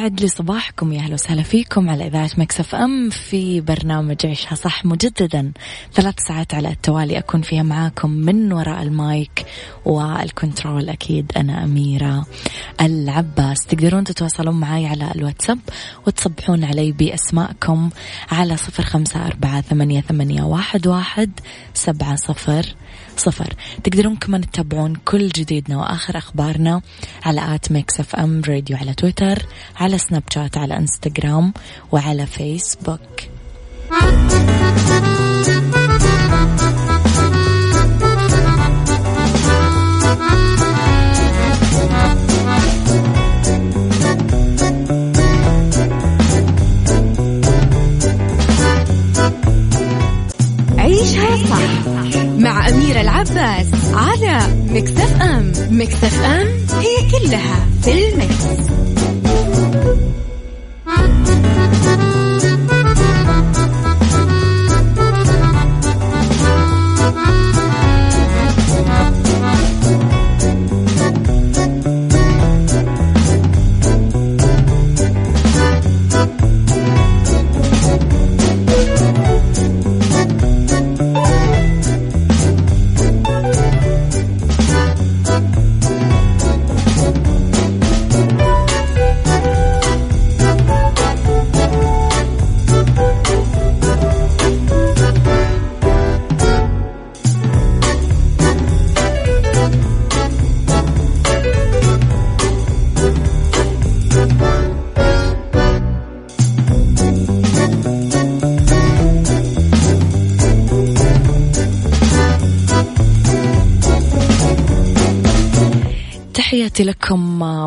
يسعد لي صباحكم يا أهلا وسهلا فيكم على إذاعة Mix FM في برنامج عيشها صح مجددا. ثلاث ساعات على التوالي أكون فيها معاكم من وراء ال mic وال control أكيد أنا أميرة العباس. تقدرون تتواصلون معي على الواتساب وتصبحون علي بأسمائكم على صفر خمسة أربعة ثمانية, ثمانية واحد, واحد سبعة صفر. صفر. تقدرون كمان تتابعون كل جديدنا وآخر أخبارنا على at Mix FM Radio على تويتر على سناب شات على إنستغرام وعلى فيسبوك.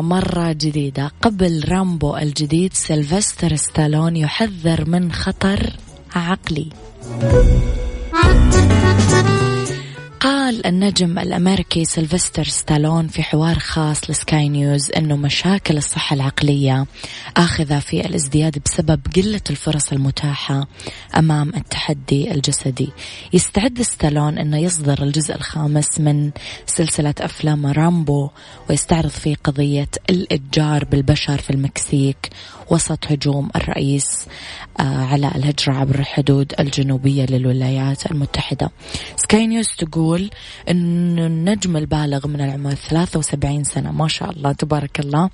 مرة جديدة قبل رامبو الجديد سيلفستر ستالون يحذر من خطر عقلي. قال النجم الأمريكي سيلفستر ستالون في حوار خاص لسكاي نيوز أنه مشاكل الصحة العقلية آخذة في الازدياد بسبب قلة الفرص المتاحة أمام التحدي الجسدي. يستعد ستالون أنه يصدر الجزء الخامس من سلسلة أفلام رامبو ويستعرض فيه قضية الإتجار بالبشر في المكسيك وسط هجوم الرئيس على الهجرة عبر الحدود الجنوبية للولايات المتحدة. سكاي نيوز تقول أن النجم البالغ من العمر 73 سنة ما شاء الله تبارك الله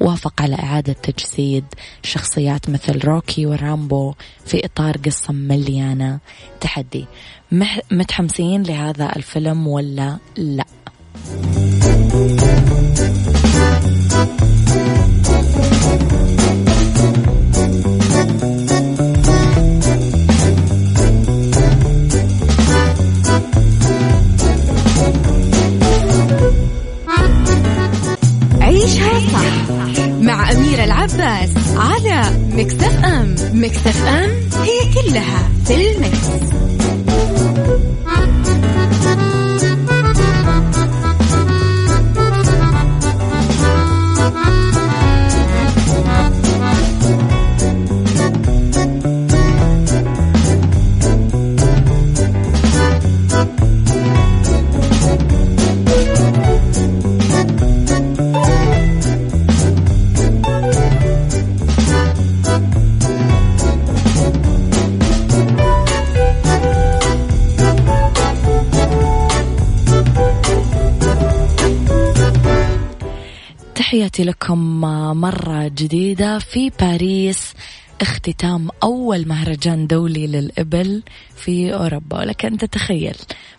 وافق على إعادة تجسيد شخصيات مثل روكي ورامبو في إطار قصة مليانة تحدي. متحمسين لهذا الفيلم ولا لا؟ تحياتي لكم مرة جديدة في باريس اختتام أول مهرجان دولي للإبل في أوروبا. ولك أن تتخيل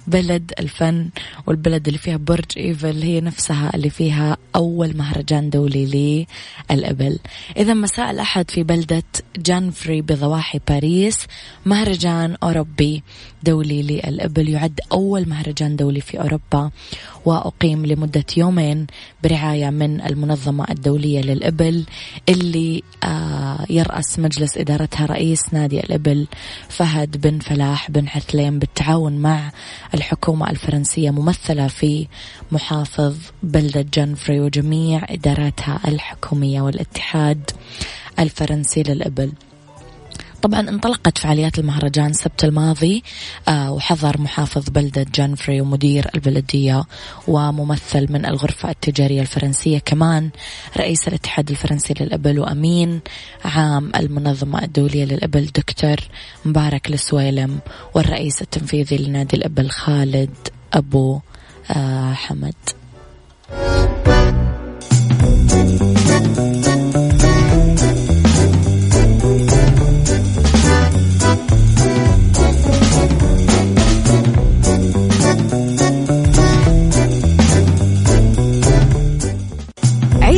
بلد الفن والبلد اللي فيها برج إيفل هي نفسها اللي فيها أول مهرجان دولي للإبل. إذا مساء الأحد في بلدة جانفري بضواحي باريس مهرجان أوروبي دولي للإبل. يعد أول مهرجان دولي في أوروبا وأقيم لمدة يومين برعاية من المنظمة الدولية للإبل اللي آه، يرأس إدارتها رئيس نادي الإبل فهد بن فلاح بن حثلين بالتعاون مع الحكومة الفرنسية ممثلة في محافظ بلدة جنفري وجميع إداراتها الحكومية والاتحاد الفرنسي للإبل. طبعا انطلقت فعاليات المهرجان السبت الماضي آه وحضر محافظ بلدة جانفري ومدير البلدية وممثل من الغرفة التجارية الفرنسية كمان رئيس الاتحاد الفرنسي للإبل وأمين عام المنظمة الدولية للإبل دكتور مبارك السويلم والرئيس التنفيذي لنادي الإبل خالد أبو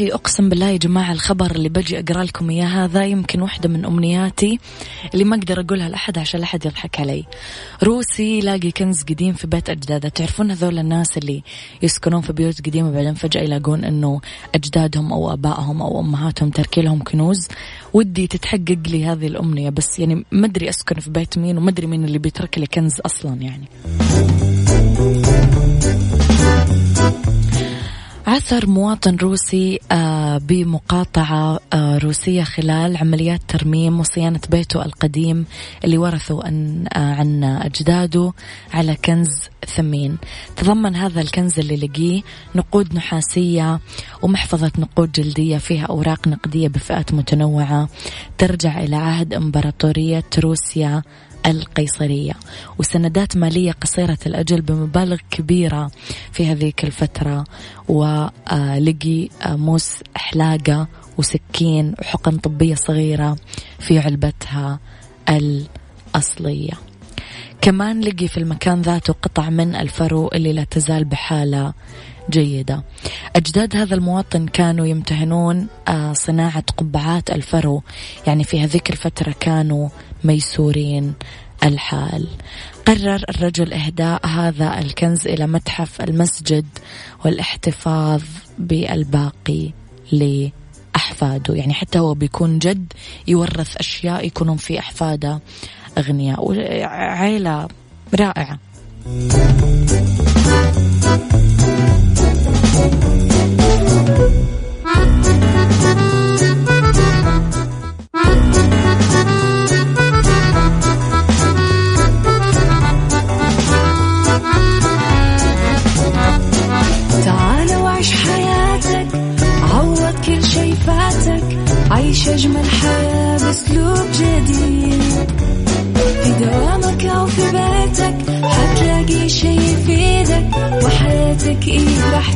أخي أقسم بالله يا جماعة الخبر اللي بجي أقرأ لكم إياه هذا يمكن واحدة من أمنياتي اللي ما أقدر أقولها لأحد عشان لا أحد يضحك علي. روسي يلاقي كنز قديم في بيت أجداده. تعرفون هذول الناس اللي يسكنون في بيوت قديمة بعدين فجأة يلاقون أنه أجدادهم أو أبائهم أو أمهاتهم تركي لهم كنوز؟ ودي تتحقق لي هذه الأمنية بس يعني ما أدري أسكن في بيت مين وما أدري مين اللي بيترك لي كنز أصلا يعني. عثر مواطن روسي آه، بمقاطعة آه، روسية خلال عمليات ترميم وصيانة بيته القديم اللي ورثه آه، عن أجداده على كنز ثمين. تضمن هذا الكنز اللي لقيه نقود نحاسية ومحفظة نقود جلدية فيها أوراق نقدية بفئات متنوعة ترجع إلى عهد إمبراطورية روسيا القيصرية. وسندات مالية قصيرة الأجل بمبالغ كبيرة في هذيك الفترة. ولقي موس حلاقة وسكين وحقن طبية صغيرة في علبتها الأصلية. كمان لقي في المكان ذاته قطع من الفرو اللي لا تزال بحالة جيدة. أجداد هذا المواطن كانوا يمتهنون آه، صناعة قبعات الفرو. يعني في هذيك الفترة كانوا ميسورين الحال. قرر الرجل إهداء هذا الكنز إلى متحف المسجد والاحتفاظ بالباقي لأحفاده. يعني حتى هو بيكون جد يورث أشياء يكونون في أحفاده. أغنياء وعيلة رائعة.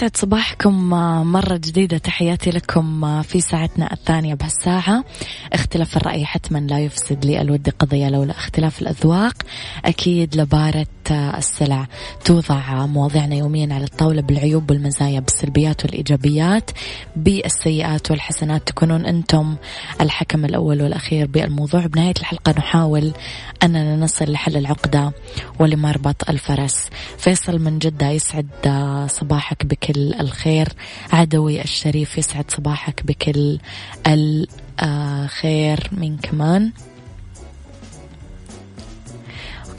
يسعد صباحكم. آه، مرة جديدة تحياتي لكم آه، في ساعتنا الثانية بهالساعة. اختلاف الرأي حتما لا يفسد لي الود قضية لولا اختلاف الأذواق. أكيد لبارة آه، السلع توضع مواضيعنا يوميا على الطاولة بالعيوب والمزايا بالسلبيات والإيجابيات بالسيئات والحسنات. تكونون أنتم الحكم الأول والأخير بالموضوع. بنهاية الحلقة نحاول أننا نصل لحل العقدة ولمربط الفرس. فيصل من جدة يسعد صباحك بكل الخير. عدوي الشريف يسعد صباحك بكل الخير من كمان.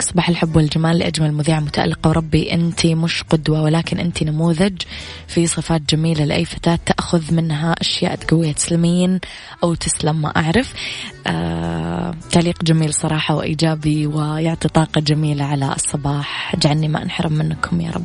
صباح الحب والجمال لأجمل مذيعة متألقة وربي أنت مش قدوة ولكن أنت نموذج في صفات جميلة لأي فتاة تأخذ منها أشياء تقويها تسلمين أو تسلم ما أعرف. آه تعليق جميل صراحة وإيجابي ويعطي طاقة جميلة على الصباح. اجعلني ما أنحرم منكم يا رب.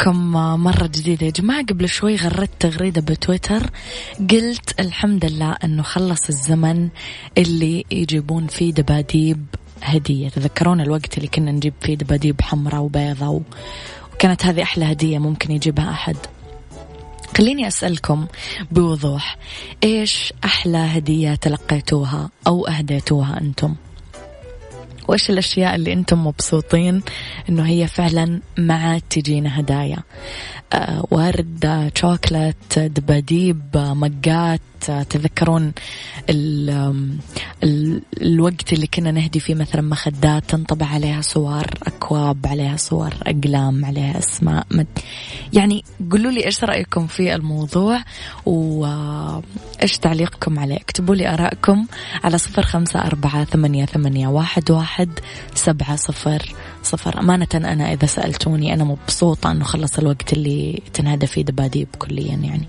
لكم مرة جديدة يا جماعة. قبل شوي غردت تغريدة بتويتر. قلت الحمد لله أنه خلص الزمن اللي يجيبون فيه دباديب هدية. تذكرون الوقت اللي كنا نجيب فيه دباديب حمراء وبيضة و... وكانت هذه أحلى هدية ممكن يجيبها أحد. خليني أسألكم بوضوح. إيش أحلى هدية تلقيتوها أو أهديتوها أنتم؟ وإيش الأشياء اللي أنتم مبسوطين أنه هي فعلا ما تجينا هدايا؟ آه، ورد شوكلت دباديب مقات تذكرون الوقت اللي كنا نهدي فيه مثلا مخدات تنطبع عليها صور أكواب عليها صور أقلام عليها أسماء. يعني قولوا لي إيش رأيكم في الموضوع وإيش تعليقكم عليه. اكتبوا لي آرائكم على صفر خمسة أربعة ثمانية, ثمانية واحد, واحد سبعة صفر صفر. أمانة أنا إذا سألتوني أنا مبسوطة أنه خلص الوقت اللي تنهدى فيه دباديب كليا يعني.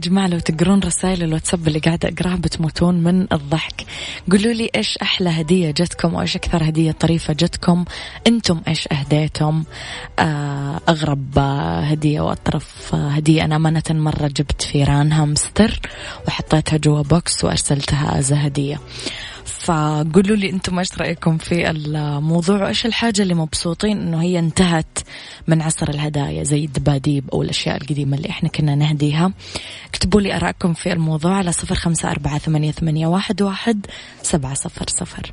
جماعة لو تقرون رسائل الواتساب اللي قاعدة أقراها بتموتون من الضحك. قولوا لي إيش أحلى هدية جتكم وإيش أكثر هدية طريفة جتكم أنتم إيش أهديتم؟ آه، أغرب هدية وأطرف هدية. أنا أمانة مرة جبت فيران هامستر وحطيتها جوا box وأرسلتها as هدية. فقولوا لي أنتم إيش رأيكم في الموضوع وايش الحاجة اللي مبسوطين انه هي انتهت من عصر الهدايا زي الدباديب أو الأشياء القديمة اللي إحنا كنا نهديها. اكتبوا لي آرائكم في الموضوع على صفر خمسة أربعة ثمانية, ثمانية واحد, واحد سبعة صفر صفر.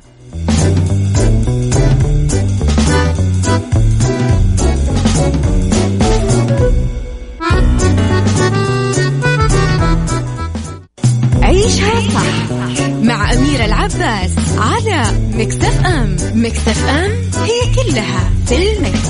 العباس على مكتف أم مكتف أم هي كلها في المكس.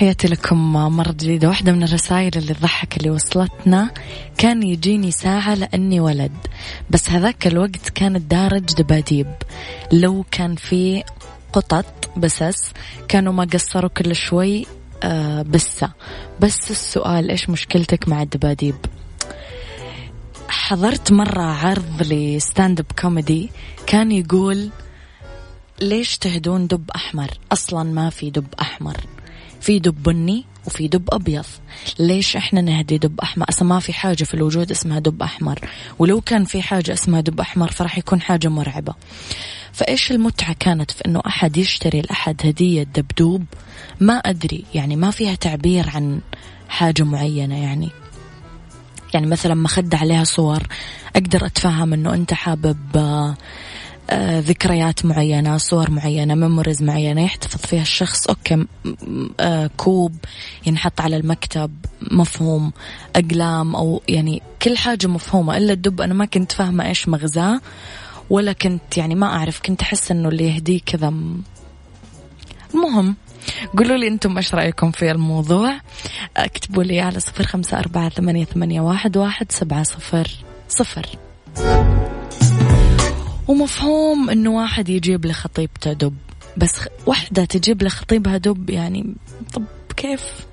تحياتي لكم مرة جديدة واحدة من الرسائل اللي تضحك اللي وصلتنا. كان يجيني ساعة لأني ولد بس هذاك الوقت كانت دارج دباديب. لو كان في قطط بسس كانوا ما قصروا كل شوي آه بسة. بس السؤال إيش مشكلتك مع الدباديب؟ حضرت مرة عرض ل stand up comedy كان يقول ليش تهدون دب أحمر؟ أصلا ما في دب أحمر. في دب بني وفي دب أبيض. ليش إحنا نهدي دب أحمر؟ أصلا ما في حاجة في الوجود اسمها دب أحمر. ولو كان في حاجة اسمها دب أحمر فراح يكون حاجة مرعبة. فإيش المتعة كانت في أنه أحد يشتري لأحد هدية دبدوب؟ ما أدري. يعني ما فيها تعبير عن حاجة معينة يعني. يعني مثلا مخدة عليها صور. أقدر أتفهم أنه أنت حابب آه، ذكريات معينة صور معينة memories معينة يحتفظ فيها الشخص. okay آه، كوب ينحط على المكتب مفهوم. أقلام أو يعني كل حاجة مفهومة إلا الدب. أنا ما كنت فاهمة إيش مغزاه ولا كنت يعني ما أعرف. كنت أحس إنه اللي يهديه كذا المهم قولوا لي أنتم إيش رأيكم في الموضوع. اكتبوا لي على صفر خمسة أربعة ثمانية, ثمانية واحد, واحد سبعة صفر صفر. ومفهوم إنه واحد يجيب لخطيبته دب بس واحدة تجيب لخطيبها دب يعني طب كيف؟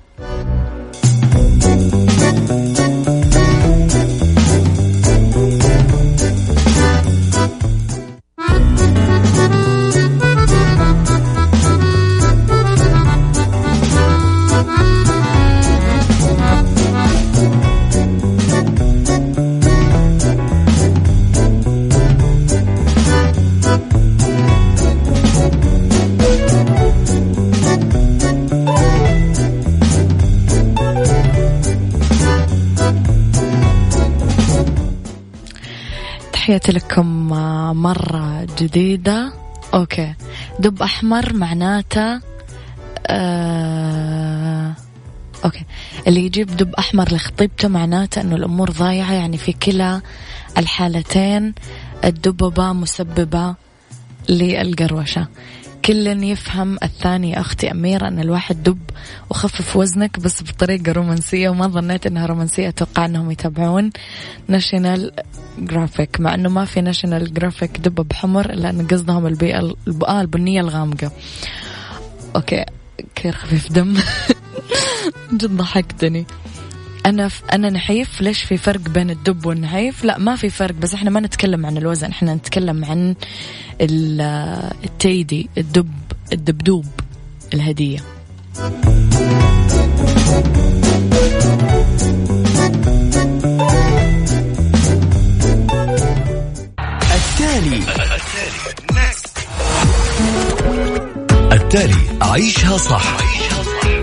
لكم مرة جديدة. okay. دب أحمر معناته آه okay. اللي يجيب دب أحمر لخطيبته معناته أنه الأمور ضايعة يعني في كلا الحالتين. الدببة مسببة للقروشة. كل يفهم الثاني أختي أميرة أن الواحد دب وخفف وزنك بس بطريقة رومانسية وما ظنيت أنها رومانسية أتوقع أنهم يتابعون National Geographic مع أنه ما في National Geographic دب أحمر إلا أن قصدهم البيئة آه البنية الغامقة. okay كثير خفيف دم. جد ضحكتني. أنا ف... أنا نحيف. ليش في فرق بين الدب والنحيف؟ لا ما في فرق بس إحنا ما نتكلم عن الوزن. إحنا نتكلم عن ال teddy الدب الدبدوب الهدية. التالي. التالي. عيشها صح.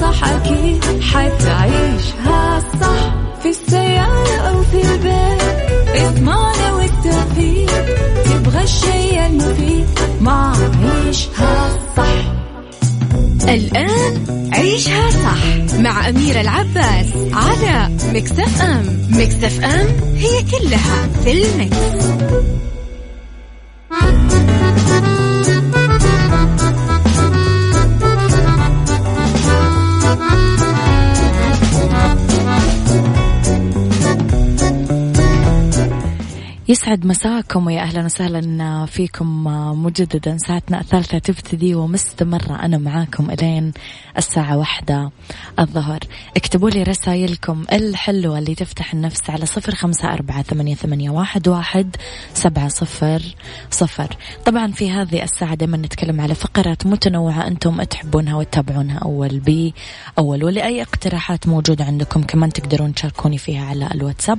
صح أكيد حتعيشها صح في السيارة أو في البيت. اضمعنا والتوفيق تبغى الشيء المفيد ما عيشها صح. الآن عيشها صح مع أميرة العباس على مكتف أم. مكتف أم هي كلها في المكس. يسعد مساكم ويا أهلا وسهلا فيكم مجددا ساعتنا الثالثة تبتدي ومستمرة. أنا معاكم إلين الساعة واحدة الظهر. اكتبوا لي رسائلكم الحلوة اللي تفتح النفس على صفر خمسة أربعة ثمانية, ثمانية واحد, واحد سبعة صفر صفر. طبعا في هذه الساعة دائما نتكلم على فقرات متنوعة أنتم تحبونها وتتابعونها أول بي أول. ولأي اقتراحات موجودة عندكم كمان تقدرون تشاركوني فيها على الواتساب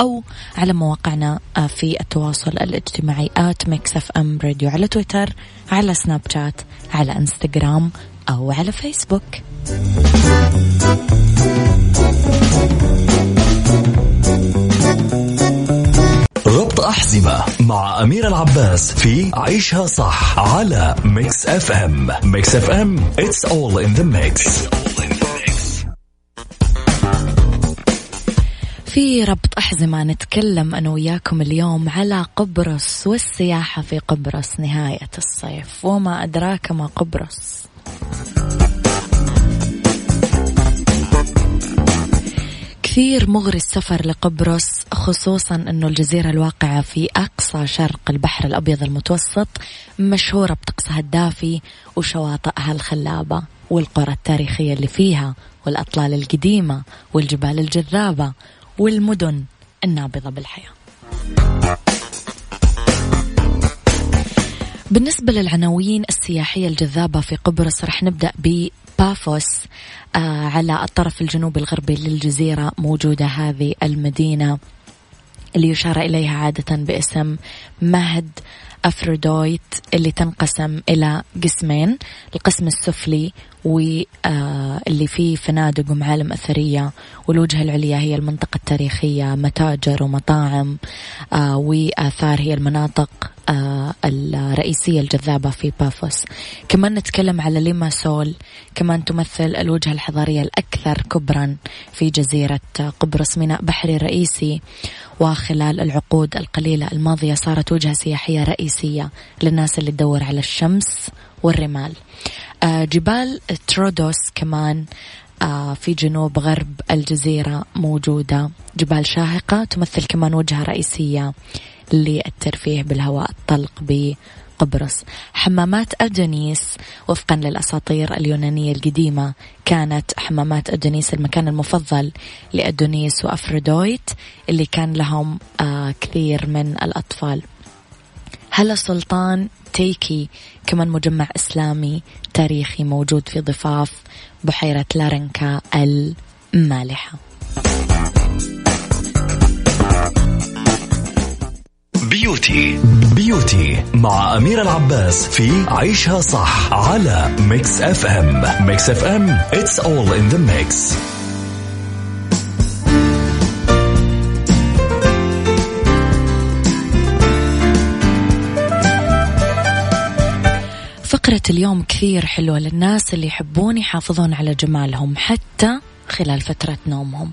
أو على مواقعنا في التواصل الاجتماعي at Mix FM Radio على تويتر على سناب شات على انستغرام أو على فيسبوك. ربط أحزمة مع أميرة العباس في عيشها صح على Mix FM Mix FM it's all in the mix, It's all in the في ربط أحزمة نتكلم أنا وياكم اليوم على قبرص والسياحة في قبرص نهاية الصيف وما أدراك ما قبرص. كثير مغري السفر لقبرص خصوصا أنه الجزيرة الواقعة في أقصى شرق البحر الأبيض المتوسط مشهورة بطقسها الدافي وشواطئها الخلابة والقرى التاريخية اللي فيها والأطلال القديمة والجبال الجذابة والمدن النابضة بالحياة. بالنسبة للعناوين السياحية الجذابة في قبرص رح نبدأ ببافوس آه على الطرف الجنوبي الغربي للجزيرة موجودة هذه المدينة اللي يشار إليها عادة باسم مهد أفرودويت اللي تنقسم إلى قسمين القسم السفلي واللي آه، فيه فنادق ومعالم أثرية والوجهة العليا هي المنطقة التاريخية متاجر ومطاعم آه، وآثار هي المناطق آه، الرئيسية الجذابة في بافوس. كمان نتكلم على ليماسول كمان تمثل الوجهة الحضارية الأكثر كبرا في جزيرة قبرص ميناء بحري رئيسي وخلال العقود القليلة الماضية صارت وجهة سياحية رئيسية للناس اللي تدور على الشمس والرمال. آه، جبال ترودوس كمان آه، في جنوب غرب الجزيرة موجودة. جبال شاهقة تمثل كمان وجهة رئيسية للترفيه بالهواء الطلق بقبرص. حمامات أدونيس وفقا للأساطير اليونانية القديمة كانت حمامات أدونيس المكان المفضل لأدونيس وأفروديت اللي كان لهم آه، كثير من الأطفال. هالة سلطان تكة كمان مجمع إسلامي تاريخي موجود في ضفاف بحيرة لارنكا المالحة. beauty beauty مع أمير العباس في عيشها صح على Mix FM. Mix FM it's all in the mix. فقرة اليوم كثير حلوة للناس اللي يحبون يحافظون على جمالهم حتى خلال فترة نومهم.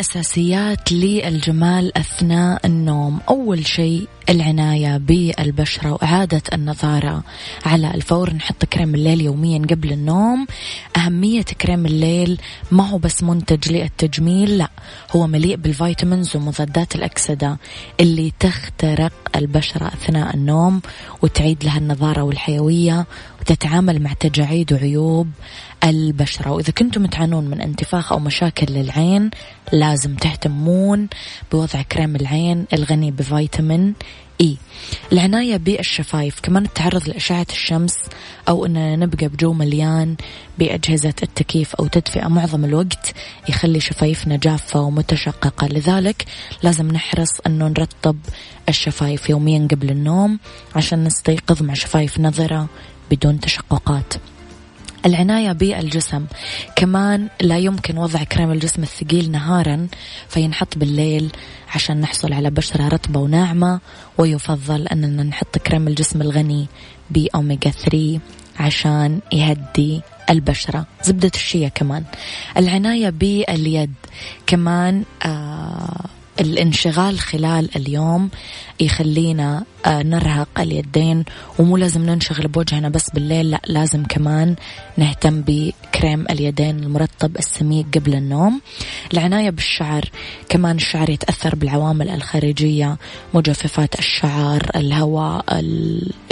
أساسيات للجمال أثناء النوم. أول شيء العناية بالبشرة وإعادة النظارة على الفور. نحط كريم الليل يوميا قبل النوم. أهمية كريم الليل ما هو بس منتج للتجميل لا هو مليء بال vitamins ومضادات الأكسدة اللي تخترق البشرة أثناء النوم وتعيد لها النضارة والحيوية وتتعامل مع تجاعيد وعيوب البشرة. وإذا كنتم تعانون من انتفاخ أو مشاكل للعين لازم تهتمون بوضع كريم العين الغني بفيتامين E. العناية بالشفايف كمان التعرض لأشعة الشمس أو أننا نبقى بجو مليان بأجهزة التكييف أو تدفئة معظم الوقت يخلي شفايفنا جافة ومتشققة. لذلك لازم نحرص أنه نرطب الشفايف يوميا قبل النوم عشان نستيقظ مع شفايف نظرة بدون تشققات. العناية بالجسم. كمان لا يمكن وضع كريم الجسم الثقيل نهارا فينحط بالليل عشان نحصل على بشرة رطبة وناعمة ويفضل أننا نحط كريم الجسم الغني بأوميجا 3 عشان يهدي البشرة. زبدة الشيا كمان. العناية باليد. كمان آه الانشغال خلال اليوم يخلينا آه، نرهق اليدين ومو لازم ننشغل بوجهنا بس بالليل لا لازم كمان نهتم بكريم اليدين المرطب السميك قبل النوم. العناية بالشعر كمان الشعر يتأثر بالعوامل الخارجية مجففات الشعر الهواء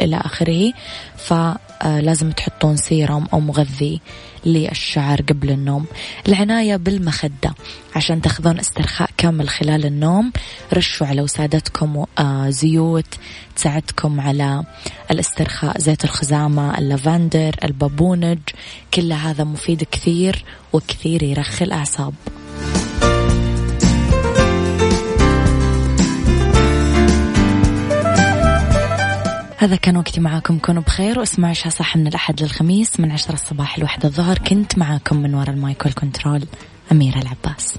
إلى آخره. فلازم تحطون سيرم أو مغذي للشعر قبل النوم. العناية بالمخدة. عشان تاخذون استرخاء كامل خلال النوم رشوا على وسادتكم آه، زيوت تساعدكم على الاسترخاء زيت الخزامة اللافندر البابونج. كل هذا مفيد كثير وكثير يرخي الأعصاب. هذا كان وقتي معاكم. كونوا بخير واسمعوا عشاء صح من الأحد للخميس من عشرة الصباح لوحدة الظهر. كنت معاكم من وراء المايك والكنترول أميرة العباس.